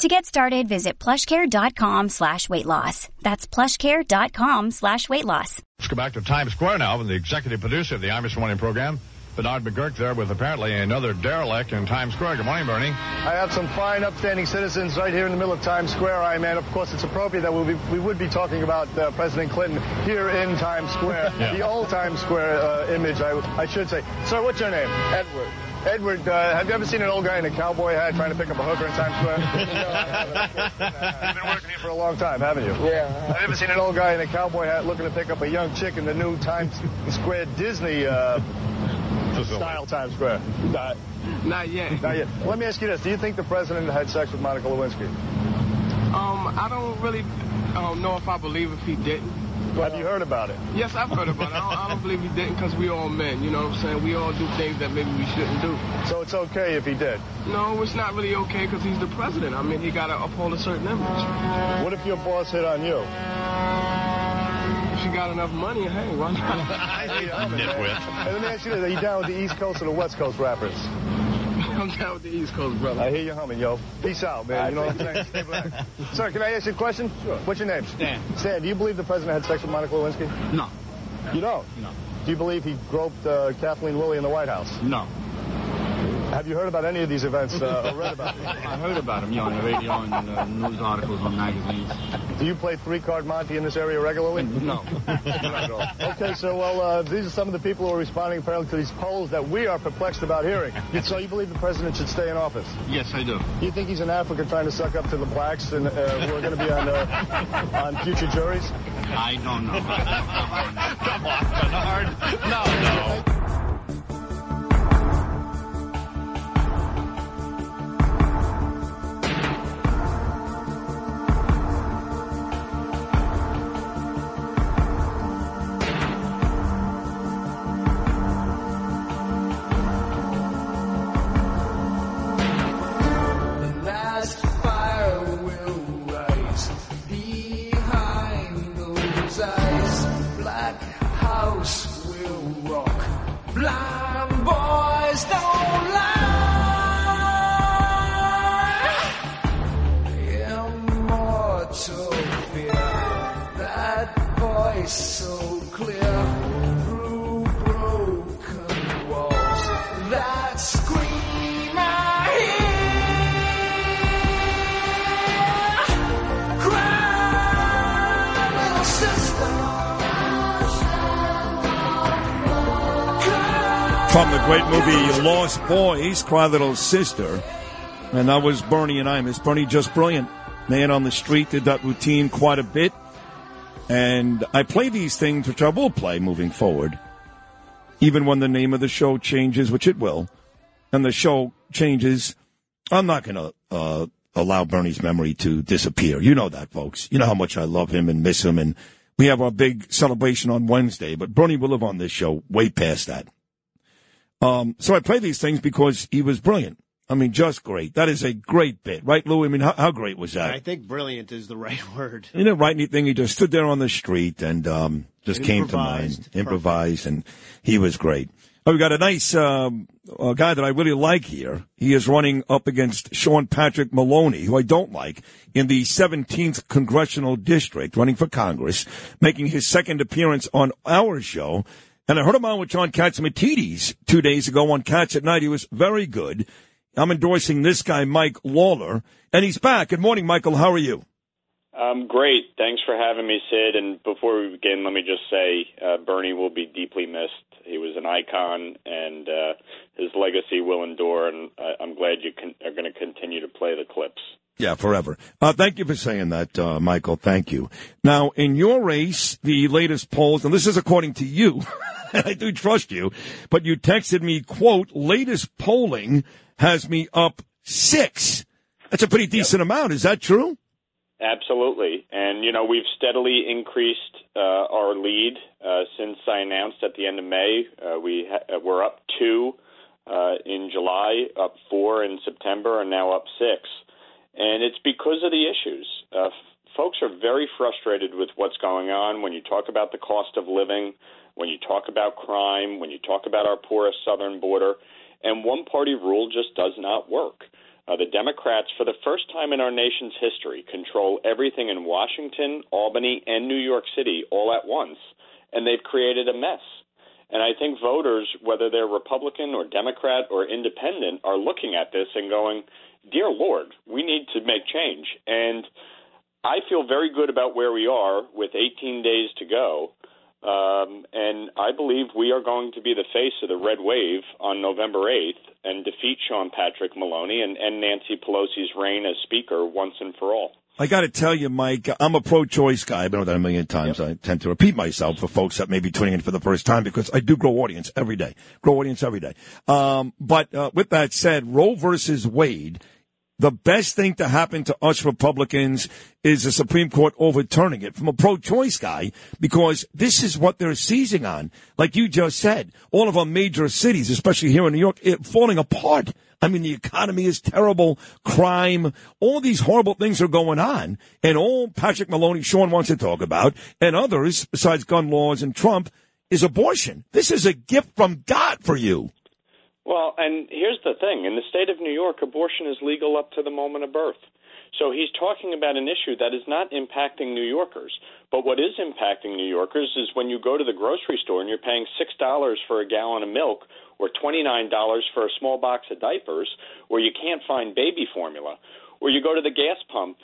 To get started, visit plushcare.com slash weight loss. That's plushcare.com slash weight loss. Let's go back to Times Square now with the executive producer of the Irish Morning program, Bernard McGurk, there with apparently another derelict in Times Square. Good morning, Bernie. I have some fine, upstanding citizens right here in the middle of Times Square. I mean, of course, it's appropriate that we'll be, we would be talking about uh, President Clinton here in Times Square, Yeah. the old Times Square uh, image, I, I should say. Sir, what's your name? Edward. Edward, uh, have you ever seen an old guy in a cowboy hat trying to pick up a hooker in Times Square? You've been working here for a long time, haven't you? Yeah. Have you ever seen an old guy in a cowboy hat looking to pick up a young chick in the new Times Square Disney uh, style Times Square? Not, not yet. Not yet. Let me ask you this. Do you think the president had sex with Monica Lewinsky? Um, I don't really um, know if I believe if he didn't. Have you heard about it? Yes, I've heard about it. I don't, I don't believe he didn't because we all men. You know what I'm saying? We all do things that maybe we shouldn't do. So it's okay if he did. No, it's not really okay because he's the president. I mean, he got to uphold a certain image. What if your boss hit on you? If she got enough money, hey, why not? Hey, let me ask you this. Are you down with the East Coast or the West Coast rappers? I'm down with the East Coast, brother. I hear you humming, yo. Peace out, man. You know what I'm saying? Stay black. Sir, can I ask you a question? Sure. What's your name? Stan. Stan, do you believe the president had sex with Monica Lewinsky? No, You don't? no, Do you believe he groped uh, Kathleen Willey in the White House? no. Have you heard about any of these events uh, or read about them? I heard about him, you know, on the radio and uh, news articles on magazines. Do you play three-card Monty in this area regularly? No. Not at all. Okay, so well, uh, these are some of the people who are responding apparently to these polls that we are perplexed about hearing. So you believe the president should stay in office? Yes, I do. Do you think he's in Africa trying to suck up to the blacks and uh, who are going to be on uh, on future juries? I don't know. Come on, Bernard. No, no. Voice so clear through broken walls. That scream I hear. From the great movie Lost Boys, Cry Little Sister. And that was Bernie and I Imus. Bernie just brilliant. Man on the street did that routine quite a bit. And I play these things, which I will play moving forward. Even when the name of the show changes, which it will, and the show changes, I'm not going to uh, allow Bernie's memory to disappear. You know that, folks. You know how much I love him and miss him. And we have our big celebration on Wednesday, but Bernie will live on this show way past that. Um, so I play these things because he was brilliant. I mean, just great. That is a great bit, right, Lou? I mean, how, how great was that? I think brilliant is the right word. You didn't write anything. He just stood there on the street and um, just came to mind, Improvised. improvised, and he was great. Oh, we got a nice um, a guy that I really like here. He is running up against Sean Patrick Maloney, who I don't like, in the 17th congressional district, running for Congress, making his second appearance on our show. And I heard him on with John Catsimatidis two days ago on Cats at Night. He was very good. I'm endorsing this guy, Mike Lawler, and he's back. Good morning, Michael. How are you? Um, great. Thanks for having me, Sid. And before we begin, let me just say uh, Bernie will be deeply missed. He was an icon, and uh, his legacy will endure. And I, I'm glad you con- are going to continue to play the clips. Yeah, forever. Uh, thank you for saying that, uh, Michael. Thank you. Now, in your race, the latest polls, and this is according to you, and I do trust you, but you texted me, quote, latest polling has me up six. That's a pretty decent amount. Is that true? Absolutely. And, you know, we've steadily increased uh, our lead. Uh, Uh, since I announced at the end of May, uh, we ha- uh, we're up two uh, in July, up four in September, and now up six. And it's because of the issues. Uh, f- folks are very frustrated with what's going on when you talk about the cost of living, when you talk about crime, when you talk about our porous southern border. And one party rule just does not work. Uh, the Democrats, for the first time in our nation's history, control everything in Washington, Albany, and New York City all at once, and they've created a mess. And I think voters, whether they're Republican or Democrat or independent, are looking at this and going, Dear Lord, we need to make change. And I feel very good about where we are with 18 days to go. Um, and I believe we are going to be the face of the red wave on November 8th and defeat Sean Patrick Maloney and end Nancy Pelosi's reign as Speaker once and for all. I got to tell you, Mike, I'm a pro-choice guy. I've been over that a million times. I tend to repeat myself for folks that may be tuning in for the first time because I do grow audience every day. Grow audience every day. Um, but uh, with that said, Roe versus Wade the best thing to happen to us Republicans is the Supreme Court overturning it from a pro-choice guy because this is what they're seizing on. Like you just said, all of our major cities, especially here in New York, it, falling apart. I mean, the economy is terrible, crime, all these horrible things are going on. And all Patrick Maloney, Sean wants to talk about, and others, besides gun laws and Trump, is abortion. This is a gift from God for you. Well, and here's the thing in the state of New York, abortion is legal up to the moment of birth. So he's talking about an issue that is not impacting New Yorkers. But what is impacting New Yorkers is when you go to the grocery store and you're paying $6 for a gallon of milk or $29 for a small box of diapers, or you can't find baby formula, or you go to the gas pump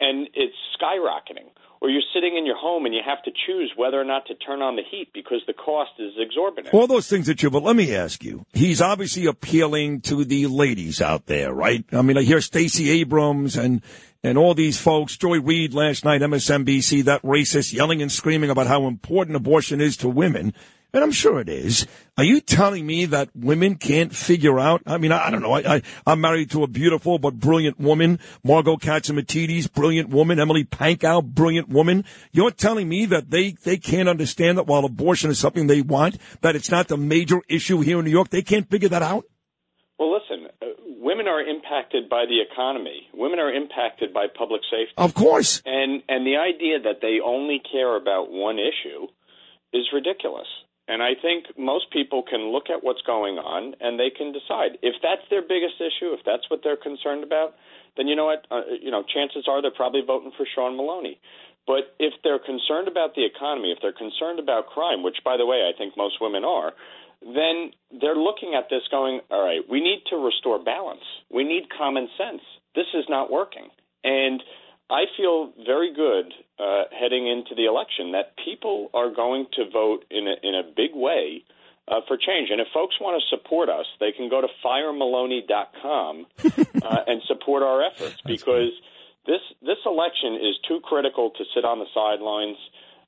and it's skyrocketing, or you're sitting in your home and you have to choose whether or not to turn on the heat because the cost is exorbitant. All those things that you, but let me ask you, he's obviously appealing to the ladies out there, right? I mean, I hear Stacey Abrams and, and all these folks, Joy Reid last night, MSNBC, that racist yelling and screaming about how important abortion is to women and I'm sure it is. Are you telling me that women can't figure out? I mean, I, I don't know. I, I, I'm married to a beautiful but brilliant woman, Margot Catsimatidis, brilliant woman, Emily Pankow, brilliant woman. You're telling me that they, they can't understand that while abortion is something they want, that it's not the major issue here in New York? They can't figure that out? Well, listen, uh, women are impacted by the economy. Women are impacted by public safety. Of course. And and the idea that they only care about one issue is ridiculous. And I think most people can look at what's going on and they can decide if that's their biggest issue, if that's what they're concerned about. Then you know what? Uh, you know, chances are they're probably voting for Sean Maloney. But if they're concerned about the economy, if they're concerned about crime, which by the way I think most women are, then they're looking at this going, all right, we need to restore balance. We need common sense. This is not working. And I feel very good uh, heading into the election that people are going to vote in a, in a big way uh, for change. And if folks want to support us, they can go to firemaloney.com uh, and support our efforts because this this election is too critical to sit on the sidelines.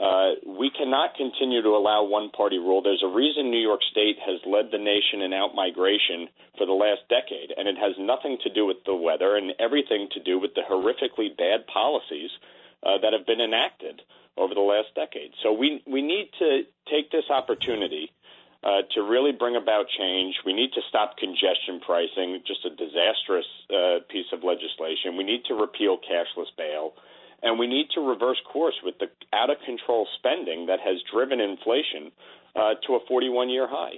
Uh, we cannot continue to allow one party rule. There's a reason New York State has led the nation in out migration for the last decade, and it has nothing to do with the weather and everything to do with the horrifically bad policies uh, that have been enacted over the last decade. So we we need to take this opportunity uh, to really bring about change. We need to stop congestion pricing, just a disastrous uh, piece of legislation. We need to repeal cashless bail, and we need to reverse course with the out of control spending that has driven inflation uh, to a 41 year high.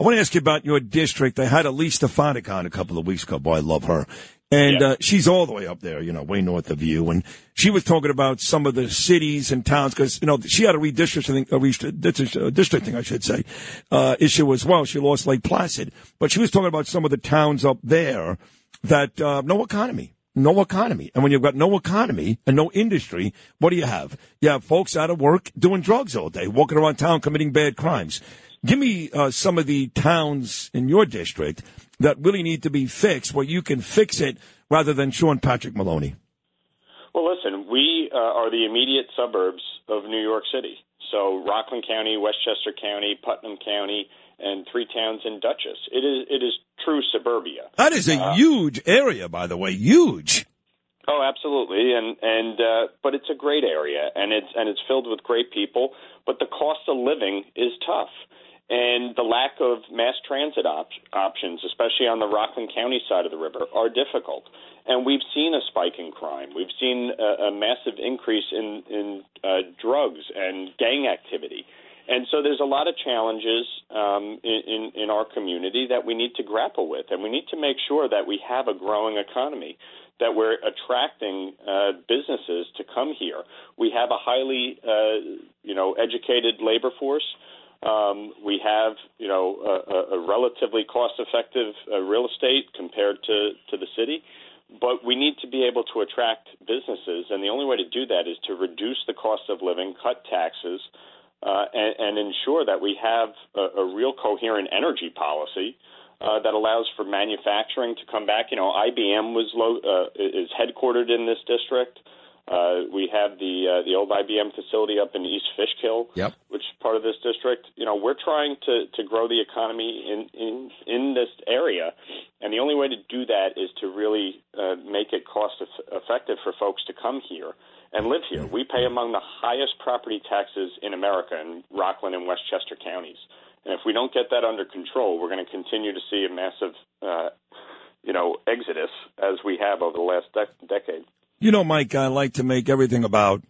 I want to ask you about your district. I had Elise Stefanik on a couple of weeks ago. Boy, I love her. And uh, she's all the way up there, you know, way north of you. And she was talking about some of the cities and towns because, you know, she had a redistricting, a redistricting, I should say, uh, issue as well. She lost Lake Placid. But she was talking about some of the towns up there that uh, no economy. No economy. And when you've got no economy and no industry, what do you have? You have folks out of work doing drugs all day, walking around town committing bad crimes. Give me uh, some of the towns in your district that really need to be fixed where you can fix it rather than Sean Patrick Maloney? Well, listen, we uh, are the immediate suburbs of New York City. So Rockland County, Westchester County, Putnam County, and three towns in Dutchess. It is it is true suburbia. That is a uh, huge area, by the way, huge. Oh, absolutely, and and uh, but it's a great area, and it's and it's filled with great people. But the cost of living is tough, and the lack of mass transit op- options, especially on the Rockland County side of the river, are difficult. And we've seen a spike in crime. We've seen a, a massive increase in in uh, drugs and gang activity. And so there's a lot of challenges um, in, in, our community that we need to grapple with, and we need to make sure that we have a growing economy that we're attracting uh, businesses to come here. We have a highly, uh, you know, educated labor force. Um, we have, you know, a, a relatively cost-effective uh, real estate compared to to the city, but we need to be able to attract businesses, and the only way to do that is to reduce the cost of living, cut taxes, uh, and, and ensure that we have a, a real coherent energy policy uh, that allows for manufacturing to come back. You know, IBM was low, uh, is headquartered in this district. Uh, we have the uh, the old IBM facility up in East Fishkill, Yep. which is part of this district. You know, we're trying to to grow the economy in in in this area, and the only way to do that is to really uh, make it cost effective for folks to come here and live here. We pay among the highest property taxes in America in Rockland and Westchester counties. And if we don't get that under control, we're going to continue to see a massive, uh, you know, exodus as we have over the last dec- decade. You know, Mike, I like to make everything about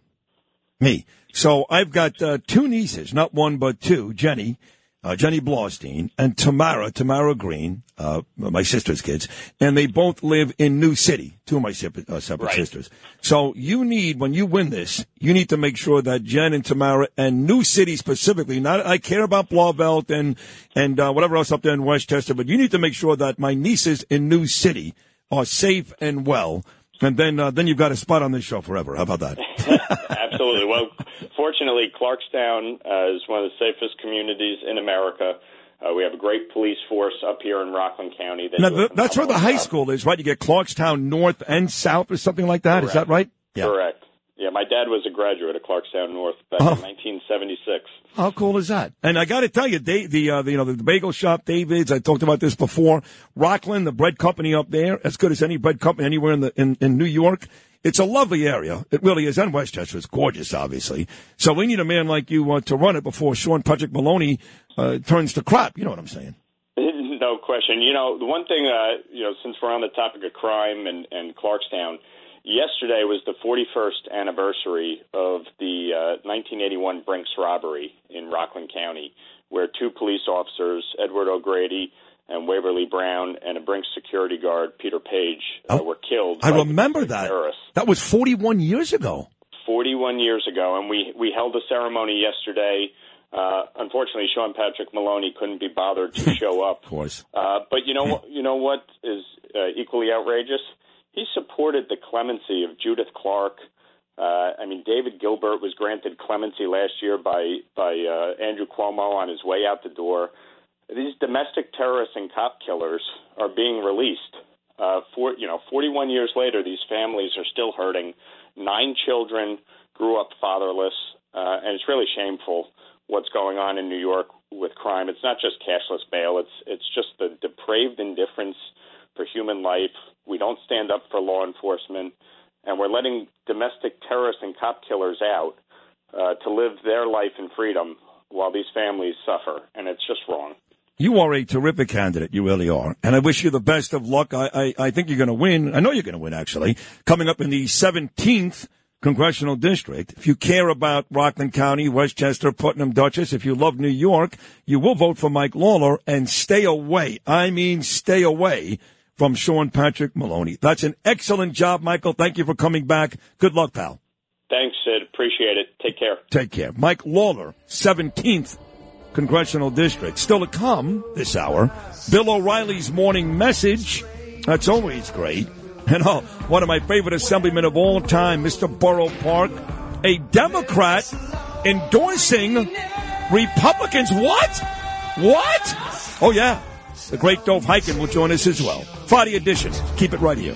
me. So I've got uh, two nieces, not one but two. Jenny, uh, Jenny Blaustein, and Tamara, Tamara Green, uh, my sister's kids, and they both live in New City. Two of my separate, uh, separate Right. sisters. So you need, when you win this, you need to make sure that Jen and Tamara and New City specifically. Not, I care about Blauvelt and and uh, whatever else up there in Westchester, but you need to make sure that my nieces in New City are safe and well. And then, uh, then you've got a spot on this show forever. How about that? Absolutely. Well, fortunately, Clarkstown uh, is one of the safest communities in America. Uh, we have a great police force up here in Rockland County. They Now, do a th- that's where the high job. school is, right? You get Clarkstown North and South or something like that. Is that right? Yeah. Correct. Yeah, my dad was a graduate of Clarkstown North back Oh. in 1976. How cool is that? And I got to tell you, Dave, the, uh, the you know the bagel shop, David's. I talked about this before. Rockland, the bread company up there, as good as any bread company anywhere in the in, in New York. It's a lovely area. It really is. And Westchester is gorgeous, obviously. So we need a man like you uh, to run it before Sean Patrick Maloney uh, turns to crap. You know what I'm saying? No question. You know, the one thing, uh, you know, since we're on the topic of crime and, and Clarkstown, yesterday was the 41st anniversary of the uh, 1981 Brinks robbery in Rockland County, where two police officers, Edward O'Grady and Waverly Brown, and a Brinks security guard, Peter Paige, uh, Oh, were killed. I remember that. terrorists. That was 41 years ago. 41 years ago, and we we held a ceremony yesterday. Uh, unfortunately, Sean Patrick Maloney couldn't be bothered to show up. Of course. Uh, but you know what? You know what is uh, equally outrageous? He supported the clemency of Judith Clark. Uh, I mean, David Gilbert was granted clemency last year by by uh, Andrew Cuomo on his way out the door. These domestic terrorists and cop killers are being released. Uh, for you know, 41 years later, these families are still hurting. Nine children grew up fatherless, uh, and it's really shameful what's going on in New York with crime. It's not just cashless bail; it's it's just the depraved indifference for human life. We don't stand up for law enforcement, and we're letting domestic terrorists and cop killers out uh, to live their life in freedom while these families suffer, and it's just wrong. You are a terrific candidate. You really are. And I wish you the best of luck. I, I, I think you're going to win. I know you're going to win, actually. Coming up in the 17th Congressional District. If you care about Rockland County, Westchester, Putnam, Dutchess, if you love New York, you will vote for Mike Lawler and stay away. I mean, stay away from Sean Patrick Maloney. That's an excellent job, Michael. Thank you for coming back. Good luck, pal. Thanks, Sid. Appreciate it. Take care. Take care. Mike Lawler, 17th Congressional District. Still to come this hour, Bill O'Reilly's morning message. That's always great. And oh, one of my favorite assemblymen of all time, Mr. Borough Park, a Democrat endorsing Republicans. What? What? Oh, yeah. The great Dov Hikind will join us as well. Friday edition. Keep it right here.